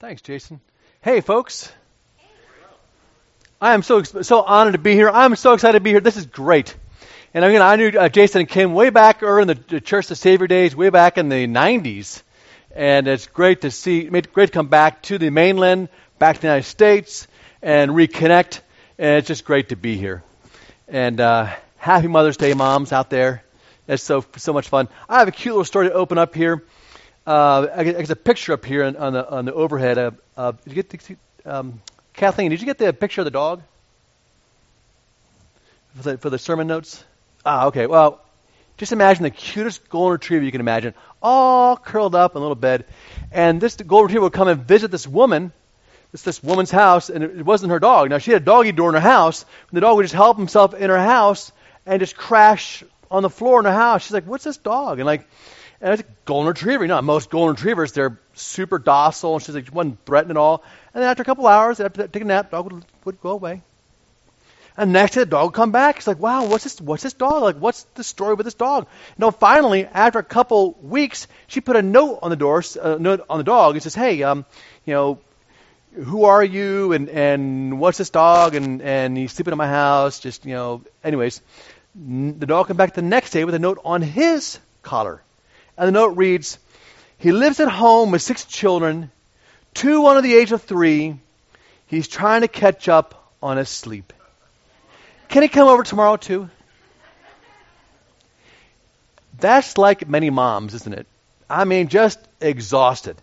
Thanks, Jason. Hey, folks. I am so so honored to be here. I'm so excited to be here. This is great. And I again, I knew uh, Jason and Kim way back early in the, the Church of Savior days, way back in the 90s. And it's great to see, great to come back to the mainland, back to the United States, and reconnect. And it's just great to be here. And uh, happy Mother's Day, moms out there. It's so so much fun. I have a cute little story to open up here. Uh, I guess a picture up here on, on the on the overhead. Uh, uh, did you get the, um, Kathleen? Did you get the picture of the dog for the, for the sermon notes? Ah, okay. Well, just imagine the cutest golden retriever you can imagine, all curled up in a little bed, and this golden retriever would come and visit this woman. It's this woman's house, and it wasn't her dog. Now she had a doggy door in her house, and the dog would just help himself in her house and just crash on the floor in her house. She's like, "What's this dog?" And like and it's a golden retriever. You know, most golden retrievers, they're super docile, and she's like, wasn't threatened at all. And then after a couple hours, after take a nap, dog would, would go away. And next day, the dog would come back. It's like, wow, what's this? What's this dog? Like, what's the story with this dog? You know, finally, after a couple weeks, she put a note on the door, a note on the dog. It says, hey, um, you know, who are you? And and what's this dog? And and he's sleeping in my house. Just you know, anyways, the dog came back the next day with a note on his collar. And the note reads He lives at home with six children, two under the age of three. He's trying to catch up on his sleep. Can he come over tomorrow too? That's like many moms, isn't it? I mean, just exhausted,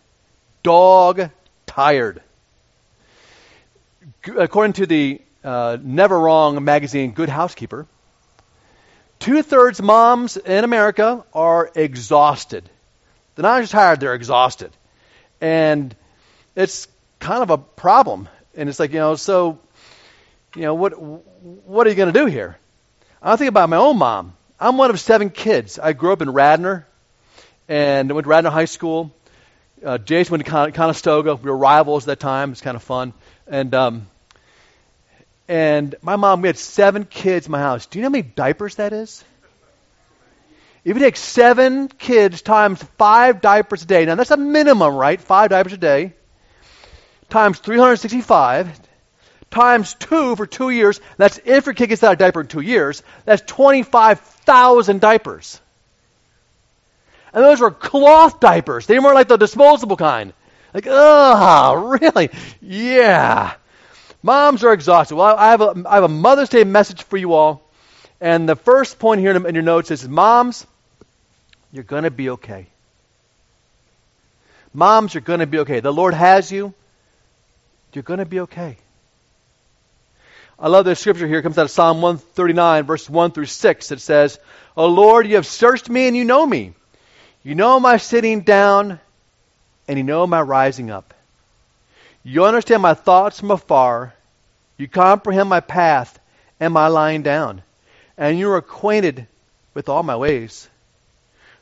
dog tired. According to the uh, Never Wrong magazine, Good Housekeeping, Two thirds moms in America are exhausted. They're not just tired, they're exhausted. And it's kind of a problem. And it's like, you know, so, you know, what, what are you going to do here? I think about my own mom. I'm one of seven kids. I grew up in Radnor and went to Radnor High School. Uh, Jason went to Conestoga. We were rivals at that time. It's kind of fun. And um, and my mom, we had seven kids in my house. Do you know how many diapers that is? If you take seven kids times five diapers a day, now that's a minimum, right? Five diapers a day, times 365, times two for two years. That's if your kid gets out of diaper in two years. That's 25,000 diapers. And those were cloth diapers. They weren't like the disposable kind. Like, oh, really? Yeah. Moms are exhausted. Well, I have, a, I have a Mother's Day message for you all. And the first point here in your notes is Moms, you're going to be okay. Moms, you're going to be okay. The Lord has you. You're going to be okay. I love this scripture here. It comes out of Psalm 139, verse 1 through 6. It says, O Lord, you have searched me and you know me. You know my sitting down and you know my rising up. You understand my thoughts from afar. You comprehend my path and my lying down. And you are acquainted with all my ways.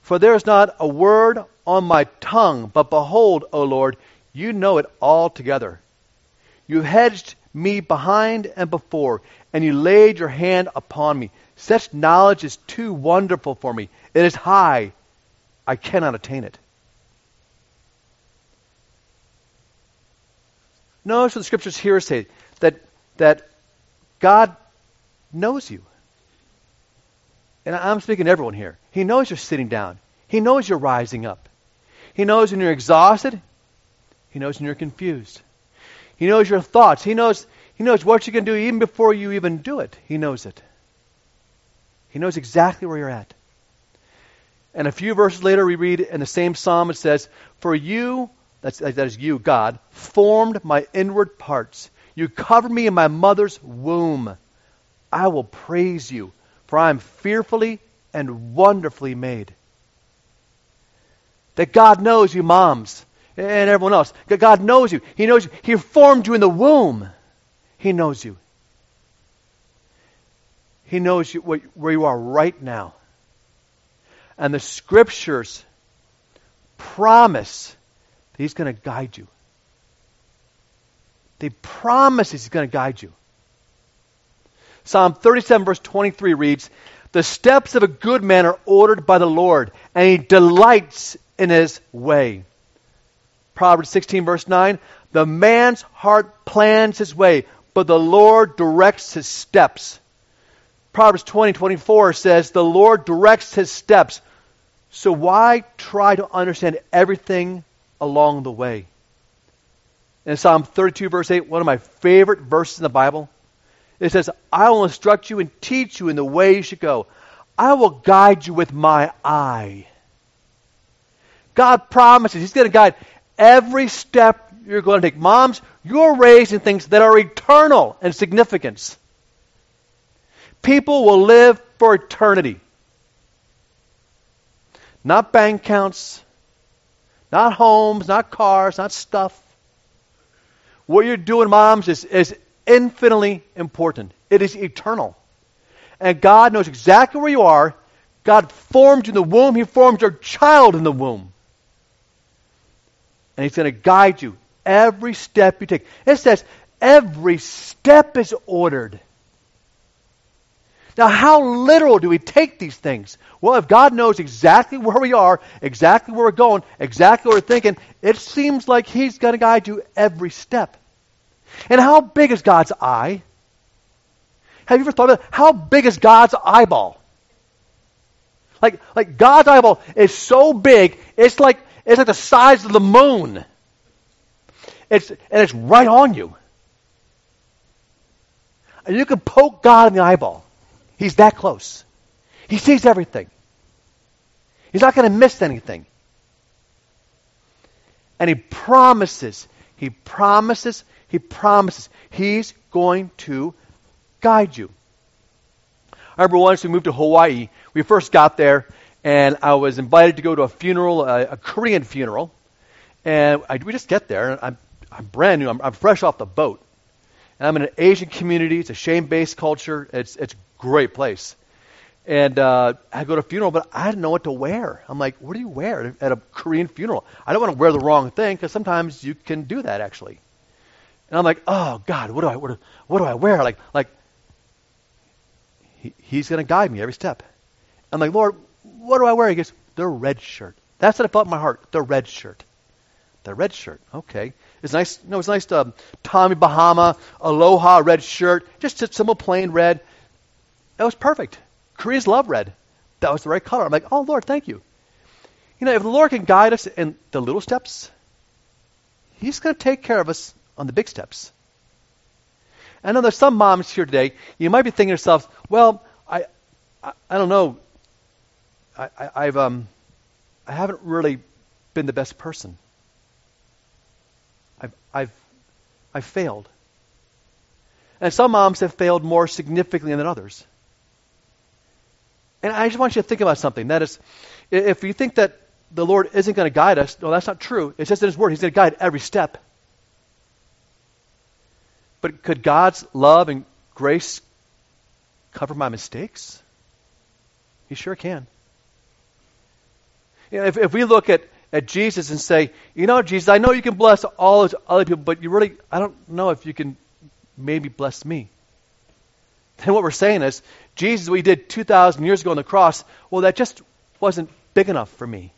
For there is not a word on my tongue, but behold, O Lord, you know it altogether. You hedged me behind and before, and you laid your hand upon me. Such knowledge is too wonderful for me. It is high. I cannot attain it. Notice what the scriptures here say that, that God knows you. And I'm speaking to everyone here. He knows you're sitting down. He knows you're rising up. He knows when you're exhausted. He knows when you're confused. He knows your thoughts. He knows, he knows what you can do even before you even do it. He knows it. He knows exactly where you're at. And a few verses later, we read in the same psalm, it says, For you that's, that is you, God, formed my inward parts. You covered me in my mother's womb. I will praise you, for I am fearfully and wonderfully made. That God knows you, moms, and everyone else. God knows you. He knows you. He formed you in the womb. He knows you. He knows you, where you are right now. And the scriptures promise He's going to guide you. They promise He's going to guide you. Psalm 37, verse 23 reads, The steps of a good man are ordered by the Lord, and he delights in his way. Proverbs 16, verse 9. The man's heart plans his way, but the Lord directs his steps. Proverbs 20, 24 says, The Lord directs his steps. So why try to understand everything along the way? In Psalm 32, verse 8, one of my favorite verses in the Bible, it says, I will instruct you and teach you in the way you should go. I will guide you with my eye. God promises He's going to guide every step you're going to take. Moms, you're raising things that are eternal in significance. People will live for eternity. Not bank accounts, not homes, not cars, not stuff. What you're doing, moms, is, is infinitely important. It is eternal. And God knows exactly where you are. God formed you in the womb. He formed your child in the womb. And He's going to guide you every step you take. It says every step is ordered. Now, how literal do we take these things? Well, if God knows exactly where we are, exactly where we're going, exactly what we're thinking, it seems like He's going to guide you every step. And how big is God's eye? Have you ever thought of that? How big is God's eyeball? Like, like God's eyeball is so big, it's like it's like the size of the moon. It's and it's right on you. And you can poke God in the eyeball. He's that close. He sees everything. He's not going to miss anything. And he promises, he promises, he promises he's going to guide you. I remember once we moved to Hawaii, we first got there, and I was invited to go to a funeral, a, a Korean funeral. And I, we just get there, and I'm, I'm brand new, I'm, I'm fresh off the boat. And I'm in an Asian community, it's a shame based culture, it's, it's great place. And uh, I go to a funeral, but I didn't know what to wear. I'm like, what do you wear at a Korean funeral? I don't want to wear the wrong thing because sometimes you can do that actually. And I'm like, oh God, what do I what do, what do I wear? Like like he, he's going to guide me every step. I'm like, Lord, what do I wear? He goes, the red shirt. That's what I felt in my heart. The red shirt. The red shirt. Okay. It's nice. No, it's nice. Um, Tommy Bahama, Aloha red shirt. Just simple plain red. That was perfect. Koreans love red. That was the right color. I'm like, oh Lord, thank you. You know, if the Lord can guide us in the little steps, He's going to take care of us on the big steps. I know there's some moms here today. You might be thinking to yourselves, well, I, I, I don't know. I, I, I've, um, I haven't really been the best person. I've, I've, I've failed. And some moms have failed more significantly than others. And I just want you to think about something. That is, if you think that the Lord isn't going to guide us, no, that's not true. It's just in His Word. He's going to guide every step. But could God's love and grace cover my mistakes? He sure can. You know, if, if we look at, at Jesus and say, you know, Jesus, I know you can bless all those other people, but you really, I don't know if you can maybe bless me. Then what we're saying is, Jesus, we did 2,000 years ago on the cross, well, that just wasn't big enough for me.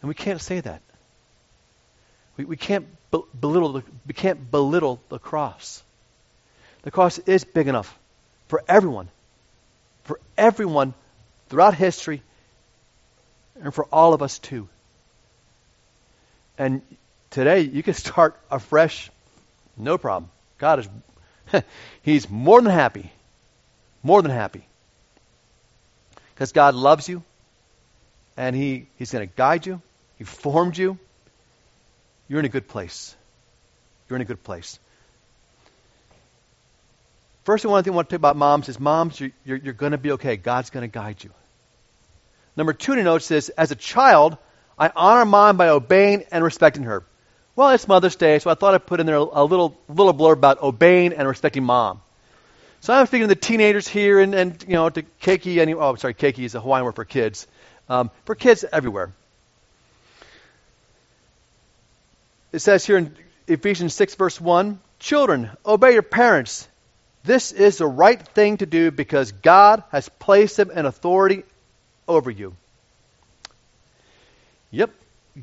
And we can't say that. We, we can't belittle the, we can't belittle the cross. The cross is big enough for everyone, for everyone throughout history, and for all of us too. And today you can start afresh, no problem. God is, He's more than happy, more than happy, because God loves you, and He He's going to guide you. He formed you you're in a good place. You're in a good place. First, one thing I want to talk about moms is moms, you're, you're, you're going to be okay. God's going to guide you. Number two to note is, as a child, I honor mom by obeying and respecting her. Well, it's Mother's Day, so I thought I'd put in there a little, little blurb about obeying and respecting mom. So I'm speaking to the teenagers here and, and you know, to keiki, oh, sorry, keiki is a Hawaiian word for kids. Um, for kids everywhere. It says here in Ephesians 6, verse 1 Children, obey your parents. This is the right thing to do because God has placed them in authority over you. Yep,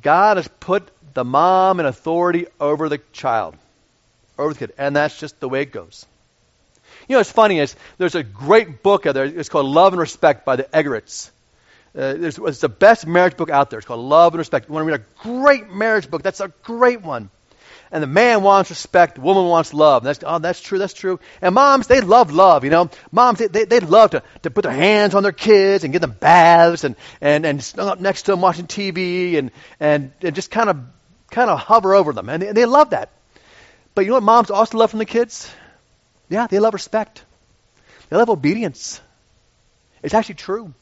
God has put the mom in authority over the child, over the kid, and that's just the way it goes. You know, it's funny is there's a great book out there. It's called Love and Respect by the Eggerts. Uh, it's the best marriage book out there. It's called Love and Respect. You want to read a great marriage book? That's a great one. And the man wants respect, the woman wants love. That's, oh, that's true, that's true. And moms, they love love, you know. Moms, they, they, they love to, to put their hands on their kids and give them baths and, and, and snug up next to them watching TV and, and, and just kind of, kind of hover over them. And they, they love that. But you know what moms also love from the kids? Yeah, they love respect. They love obedience. It's actually true.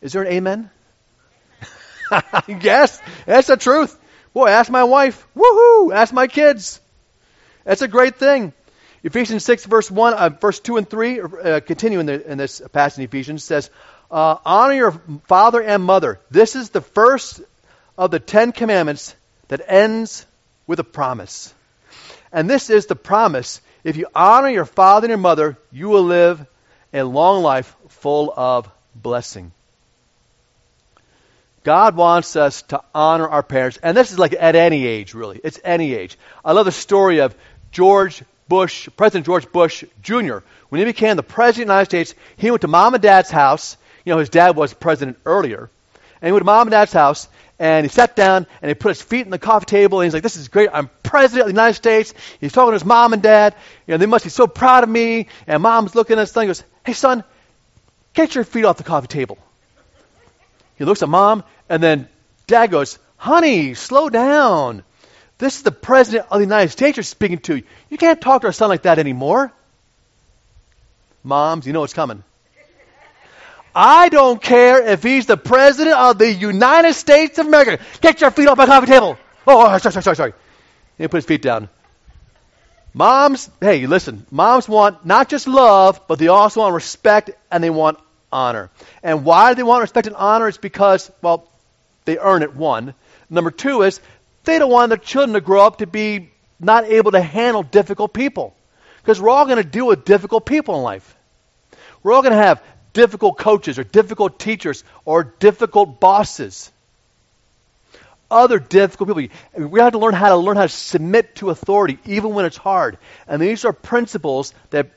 Is there an amen? yes, that's the truth. Boy, ask my wife. Woohoo! Ask my kids. That's a great thing. Ephesians 6, verse 1, uh, verse 2 and 3, uh, continue in, the, in, this passage in Ephesians, says, uh, Honor your father and mother. This is the first of the Ten Commandments that ends with a promise. And this is the promise. If you honor your father and your mother, you will live a long life full of blessing. God wants us to honor our parents, and this is like at any age, really. It's any age. I love the story of George Bush, President George Bush Jr. When he became the president of the United States, he went to mom and dad's house. You know, his dad was president earlier. And he went to mom and dad's house, and he sat down, and he put his feet on the coffee table, and he's like, this is great. I'm president of the United States. He's talking to his mom and dad. You know, they must be so proud of me. And mom's looking at his son and goes, hey, son, get your feet off the coffee table. He looks at mom, and then dad goes, Honey, slow down. This is the president of the United States you're speaking to. You can't talk to our son like that anymore. Moms, you know what's coming. I don't care if he's the president of the United States of America. Get your feet off my coffee table. Oh, oh sorry, sorry, sorry, sorry. He put his feet down. Moms, hey, listen. Moms want not just love, but they also want respect and they want honor. And why do they want respect and honor? It's because, well, they earn it, one. Number two is they don't want their children to grow up to be not able to handle difficult people. Because we're all going to deal with difficult people in life. We're all going to have difficult coaches or difficult teachers or difficult bosses. Other difficult people. We have to learn how to learn how to submit to authority even when it's hard. And these are principles that,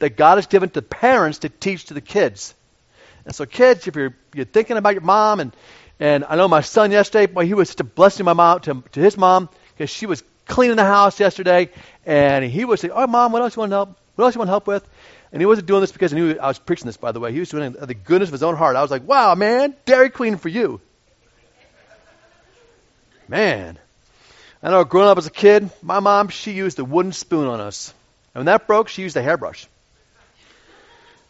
that God has given to parents to teach to the kids. And so, kids, if you're, you're thinking about your mom, and, and I know my son yesterday, boy, he was such a blessing my mom to, to his mom because she was cleaning the house yesterday, and he was saying, "Oh, mom, what else you want to help? What else you want to help with?" And he wasn't doing this because he knew I was preaching this, by the way. He was doing it the goodness of his own heart. I was like, "Wow, man, Dairy Queen for you." Man, I know growing up as a kid, my mom she used a wooden spoon on us, and when that broke, she used a hairbrush.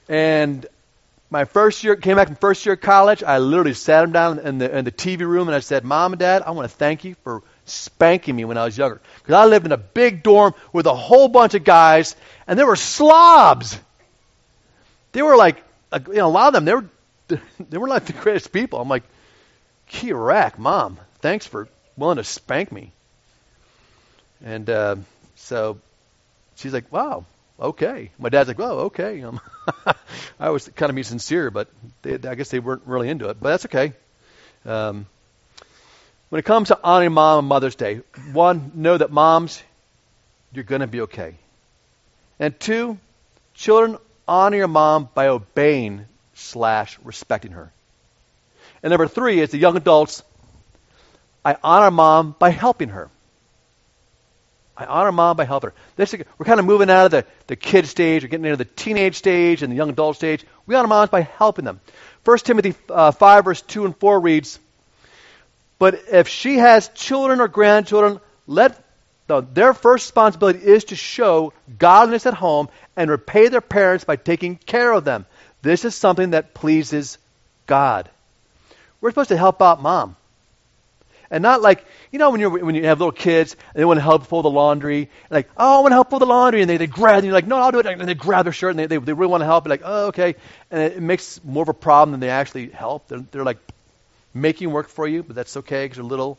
And my first year, came back from first year of college, I literally sat him down in the, in the TV room and I said, Mom and Dad, I want to thank you for spanking me when I was younger. Because I lived in a big dorm with a whole bunch of guys, and they were slobs. They were like, you know, a lot of them, they were, they were like the greatest people. I'm like, Kirak, Mom, thanks for willing to spank me. And uh, so she's like, wow, okay. My dad's like, well, okay. Um, I was kind of be sincere, but they, I guess they weren't really into it. But that's okay. Um, when it comes to honoring mom on Mother's Day, one, know that moms, you're going to be okay. And two, children, honor your mom by obeying slash respecting her. And number three is the young adults, I honor mom by helping her. I honor mom by helping her. This, we're kind of moving out of the, the kid stage, we're getting into the teenage stage and the young adult stage. We honor moms by helping them. 1 Timothy uh, 5, verse 2 and 4 reads, But if she has children or grandchildren, let their first responsibility is to show godliness at home and repay their parents by taking care of them. This is something that pleases God. We're supposed to help out mom. And not like, you know, when, you're, when you have little kids and they want to help fold the laundry, like, oh, I want to help fold the laundry. And they, they grab, and you're like, no, I'll do it. And they grab their shirt and they, they, they really want to help. like, oh, okay. And it, it makes more of a problem than they actually help. They're, they're like making work for you, but that's okay because they're little.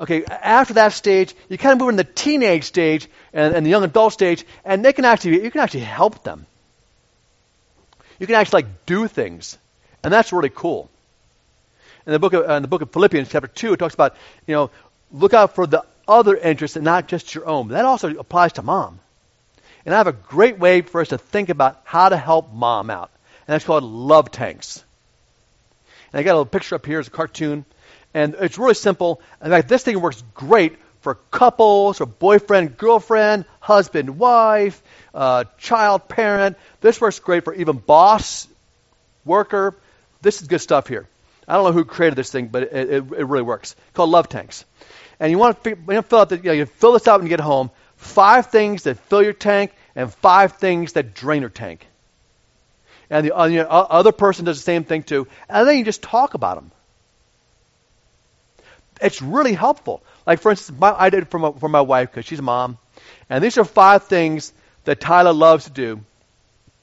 Okay, after that stage, you kind of move in the teenage stage and, and the young adult stage, and they can actually, you can actually help them. You can actually like do things. And that's really cool. In the book of, uh, in the book of Philippians, chapter 2, it talks about, you know, look out for the other interests and not just your own. That also applies to mom. And I have a great way for us to think about how to help mom out. And that's called love tanks. And I got a little picture up here It's a cartoon. And it's really simple. In fact, this thing works great for couples or boyfriend, girlfriend, husband, wife, uh, child, parent. This works great for even boss, worker. This is good stuff here. I don't know who created this thing, but it, it, it really works. It's called love tanks. And you want to, fill out the, you, know, you fill this out when you get home. Five things that fill your tank and five things that drain your tank. And the you know, other person does the same thing too. And then you just talk about them. It's really helpful. Like for instance, my, I did for my, for my wife because she's a mom. And these are five things that Tyler loves to do,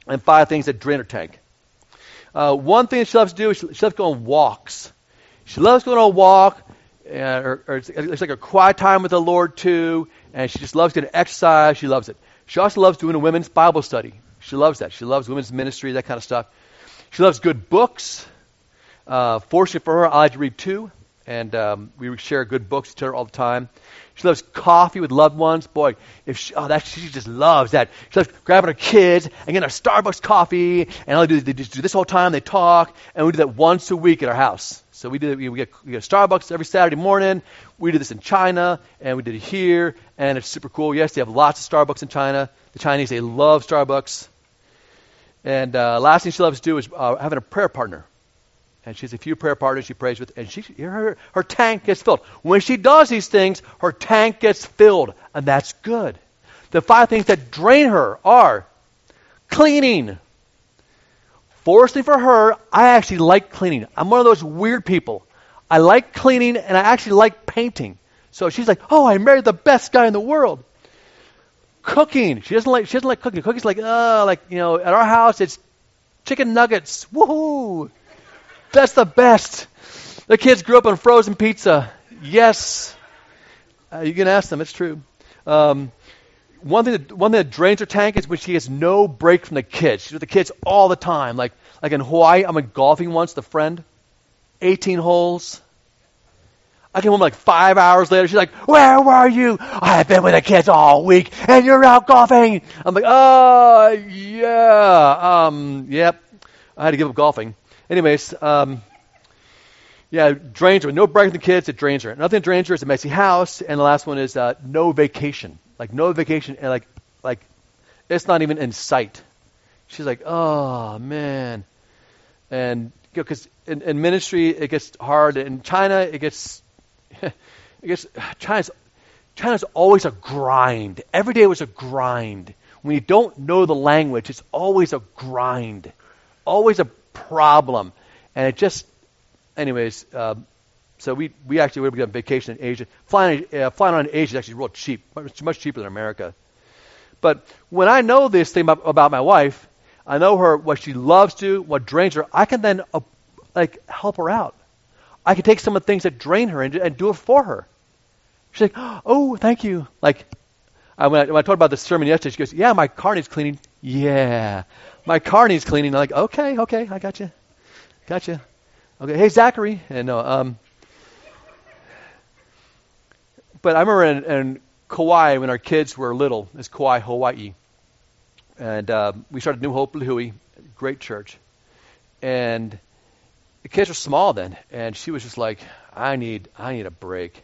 and five things that drain her tank. Uh, one thing that she loves to do is she, she loves to go on walks. She loves going on a walk, and, or, or it's, it's, like a quiet time with the Lord too, and she just loves getting exercise. She loves it. She also loves doing a women's Bible study. She loves that. She loves women's ministry, that kind of stuff. She loves good books. Uh, fortunately for her, I like to read too, and um, we share good books to her all the time. She loves coffee with loved ones. Boy, if she, oh, that she just loves that. She loves grabbing her kids and getting a Starbucks coffee, and all they do they just do this whole time. They talk, and we do that once a week at our house. So we do we get we get Starbucks every Saturday morning. We do this in China, and we did it here, and it's super cool. Yes, they have lots of Starbucks in China. The Chinese they love Starbucks. And uh, last thing she loves to do is uh, having a prayer partner and she has a few prayer partners she prays with, and she, her, her tank gets filled. When she does these things, her tank gets filled, and that's good. The five things that drain her are cleaning. Fortunately for her, I actually like cleaning. I'm one of those weird people. I like cleaning, and I actually like painting. So she's like, "Oh, I married the best guy in the world." Cooking. She doesn't like. She doesn't like cooking. Cooking's like, uh, like you know, at our house it's chicken nuggets. Woohoo! That's the best. The kids grew up on frozen pizza. Yes. Uh, you can ask them. It's true. Um, one thing, that, one thing that drains her tank is when she has no break from the kids. She's with the kids all the time. Like, like in Hawaii, I went golfing once the friend. 18 holes. I came home like five hours later. She's like, Where were you? I've been with the kids all week and you're out golfing. I'm like, Oh, yeah. Um, yep. I had to give up golfing. Anyways, um, yeah, drains her. No break the kids, it drains her. Another thing that drains her is a messy house. And the last one is uh, no vacation. Like, no vacation, and like, like, it's not even in sight. She's like, oh, man. And, because you know, in, in ministry, it gets hard. In China, it gets, it gets, China's, China's always a grind. Every day was a grind. When you don't know the language, it's always a grind. Always a problem. And it just, anyways, uh, so we, we actually would have on vacation in Asia. Flying, uh, flying on Asia is actually real cheap, much, much cheaper than America. But when I know this thing about, about my wife, I know her, what she loves to, what drains her, I can then uh, like help her out. I can take some of the things that drain her and, and do it for her. She's like, oh, thank you. Like, I, when, I, when I talked about the sermon yesterday, she goes, yeah, my car needs cleaning. Yeah. My car needs cleaning. I'm like, okay, okay, I got you. Got you. Okay, hey, Zachary. And no, um, but I remember in, in Kauai when our kids were little, it's Kauai, Hawaii. And uh, we started New Hope Lihue, great church. And the kids were small then, and she was just like, I need, I need a break.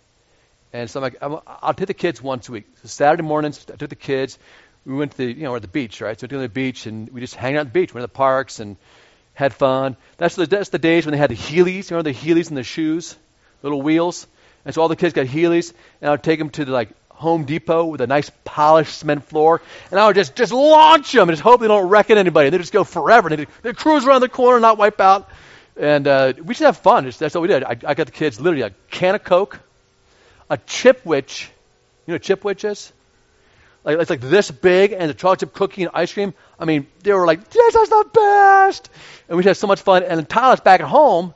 And so I'm like, i will take the kids once a week. So Saturday mornings, I took the kids we went to the, you know, at the beach, right? So we went to the beach and we just hang out at the beach, went to the parks and had fun. That's the, that's the days when they had the Heelys, you know, the Heelys in the shoes, little wheels. And so all the kids got Heelys, and I would take them to the, like, Home Depot with a nice polished cement floor, and I would just, just launch them and just hope they don't wreck anybody. They just go forever. They they cruise around the corner, not wipe out. And uh, we just have fun. Just, that's what we did. I, I got the kids literally a can of Coke, a Chipwich. You know what Chipwich is? Like it's like this big, and the chocolate chip cookie and ice cream. I mean, they were like, "This is the best," and we had so much fun. And Tyler's back at home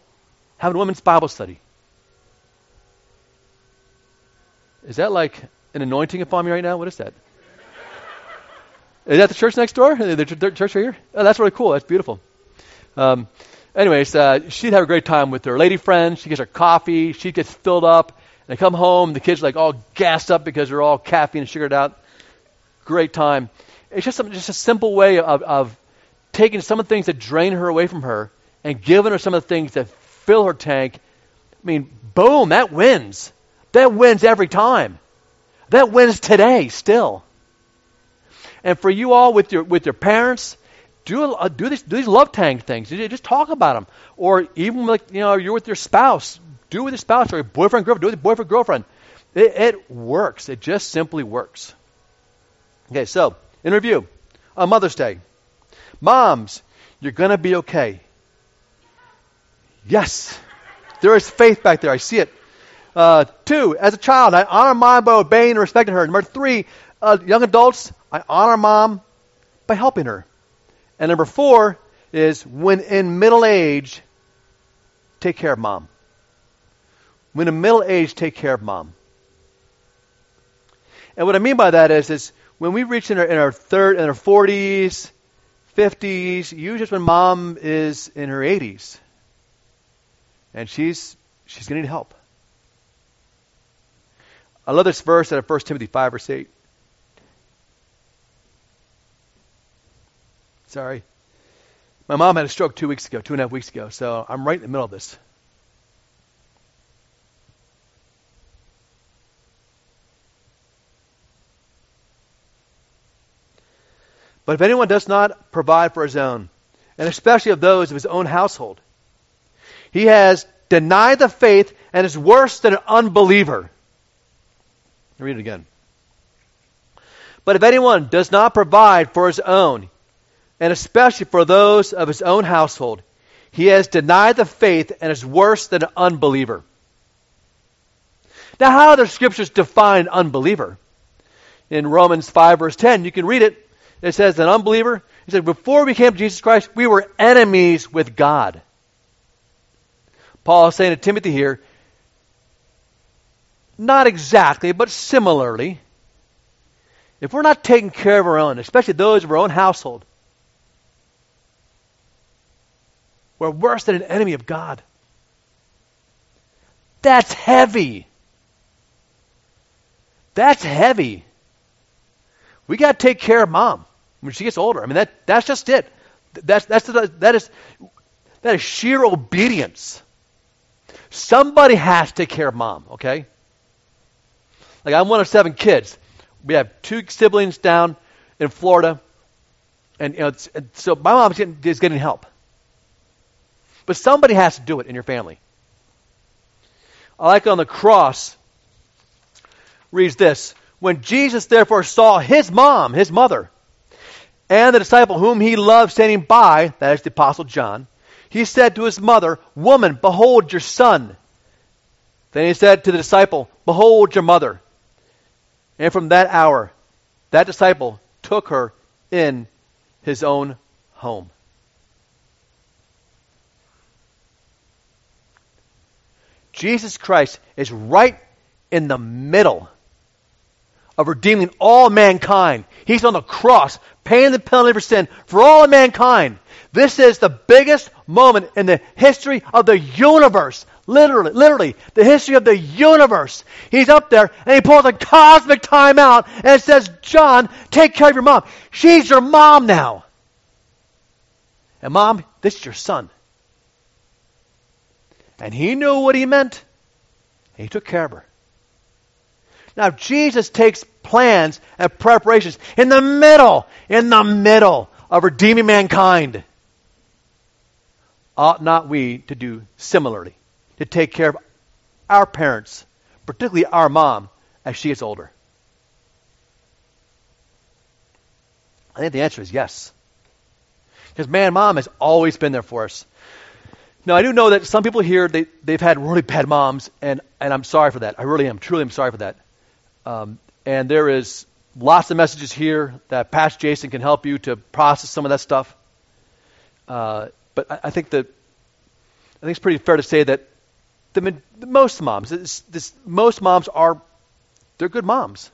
having a women's Bible study. Is that like an anointing upon me right now? What is that? Is that the church next door? The, church right here? Oh, that's really cool. That's beautiful. Um, anyways, uh, she'd have a great time with her lady friends. She gets her coffee. She gets filled up. They come home. The kids are like all gassed up because they're all caffeine and sugared out. Great time. It's just, some, just a simple way of, of taking some of the things that drain her away from her and giving her some of the things that fill her tank. I mean, boom, that wins. That wins every time. That wins today still. And for you all with your with your parents, do uh, do these do these love tank things. Just talk about them, or even like you know you're with your spouse, do it with your spouse or your boyfriend girlfriend. Do it with your boyfriend girlfriend. It, it works. It just simply works. Okay, so in review, on Mother's Day, moms, you're gonna be okay. Yes, there is faith back there. I see it. Uh, two, as a child, I honor mom by obeying and respecting her. Number three, uh, young adults, I honor mom by helping her. And number four is when in middle age, take care of mom. When in middle age, take care of mom. And what I mean by that is, is when we reach in our, in our third, in our 40s, 50s, usually when mom is in her 80s. And she's, she's going to need help. I love this verse out of 1 Timothy 5, verse 8. Sorry. My mom had a stroke two weeks ago, two and a half weeks ago, so I'm right in the middle of this. But if anyone does not provide for his own, and especially of those of his own household, he has denied the faith and is worse than an unbeliever. I'll read it again. But if anyone does not provide for his own, and especially for those of his own household, he has denied the faith and is worse than an unbeliever. Now, how do the scriptures define unbeliever? In Romans 5, verse 10, you can read it. It says, An unbeliever, he said, before we came to Jesus Christ, we were enemies with God. Paul is saying to Timothy here, not exactly, but similarly. If we're not taking care of our own, especially those of our own household, we're worse than an enemy of God. That's heavy. That's heavy. We got to take care of mom when she gets older. I mean, that, that's just it. That's, that's, that, is, that is sheer obedience. Somebody has to take care of mom, okay? Like I'm one of seven kids. We have two siblings down in Florida, and you know, so my mom is getting help. But somebody has to do it in your family. I like on the cross reads this: When Jesus therefore saw his mom, his mother, and the disciple whom he loved standing by, that is the apostle John, he said to his mother, Woman, behold your son. Then he said to the disciple, Behold your mother. And from that hour, that disciple took her in his own home. Jesus Christ is right in the middle of redeeming all mankind. He's on the cross, paying the penalty for sin for all of mankind. This is the biggest moment in the history of the universe. Literally, literally, the history of the universe. He's up there and he pulls a cosmic time out and says, John, take care of your mom. She's your mom now. And mom, this is your son. And he knew what he meant. And he took care of her. Now, Jesus takes plans and preparations in the middle, in the middle of redeeming mankind. Ought not we to do similarly? to take care of our parents, particularly our mom, as she gets older? I think the answer is yes. Because man, mom has always been there for us. Now, I do know that some people here, they, they've had really bad moms, and, and I'm sorry for that. I really am. Truly, I'm sorry for that. Um, and there is lots of messages here that Pastor Jason can help you to process some of that stuff. Uh, but I, I, think that I think it's pretty fair to say that the, the most moms, this, this, most moms are, they're good moms.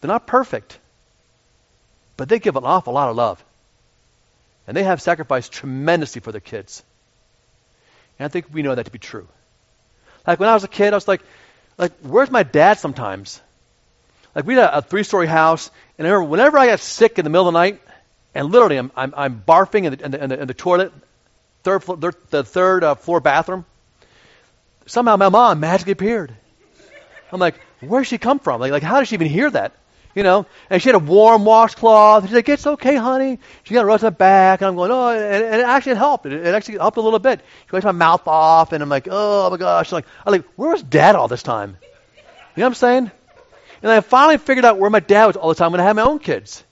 They're not perfect, but they give an awful lot of love. And they have sacrificed tremendously for their kids. And I think we know that to be true. Like when I was a kid, I was like, like, where's my dad sometimes? Like we had a, a three-story house, and I remember whenever I got sick in the middle of the night, and literally I'm, I'm, I'm barfing in the, in the, in the, in the toilet, third floor, the third uh, floor bathroom, somehow my mom magically appeared. I'm like, where'd she come from? Like, like how did she even hear that? You know, and she had a warm washcloth. She's like, "It's okay, honey." She got rubs my back, and I'm going, "Oh," and, and it actually helped. It, it, actually helped a little bit. She wipes my mouth off, and I'm like, "Oh my gosh!" I'm like, I'm like, "Where was Dad all this time?" You know what I'm saying? And I finally figured out where my dad was all the time when I had my own kids.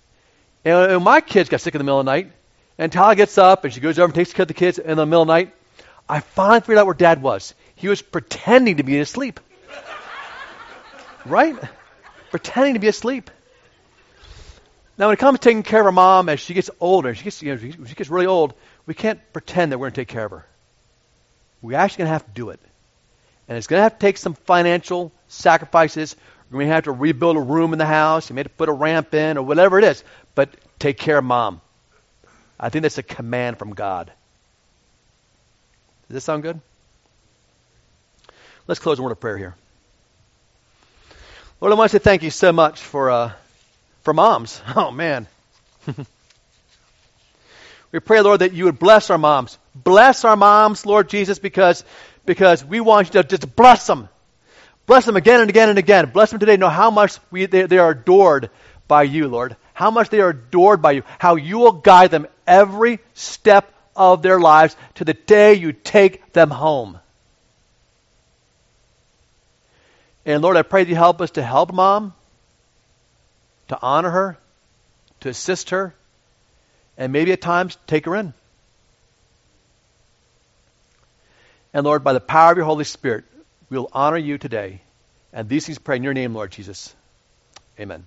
And when my kids got sick in the middle of the night, and Tala gets up and she goes over and takes care of the kids in the middle of the night, I finally figured out where Dad was. He was pretending to be asleep. right? Pretending to be asleep. Now, when it comes to taking care of our mom as she gets older, she gets, you know, she gets really old, we can't pretend that we're going to take care of her. We're actually going to have to do it. And it's going to have to take some financial sacrifices. We're going to have to rebuild a room in the house. You may have to put a ramp in or whatever it is. But take care of mom. I think that's a command from God. Does this sound good? Let's close with a word of prayer here. Lord, I want to say thank you so much for. Uh, for moms. Oh, man. we pray, Lord, that you would bless our moms. Bless our moms, Lord Jesus, because, because we want you to just bless them. Bless them again and again and again. Bless them today. Know how much we, they, they are adored by you, Lord. How much they are adored by you. How you will guide them every step of their lives to the day you take them home. And Lord, I pray that you help us to help mom, to honor her, to assist her, and maybe at times take her in. And Lord, by the power of your Holy Spirit, we will honor you today. And these things pray in your name, Lord Jesus. Amen.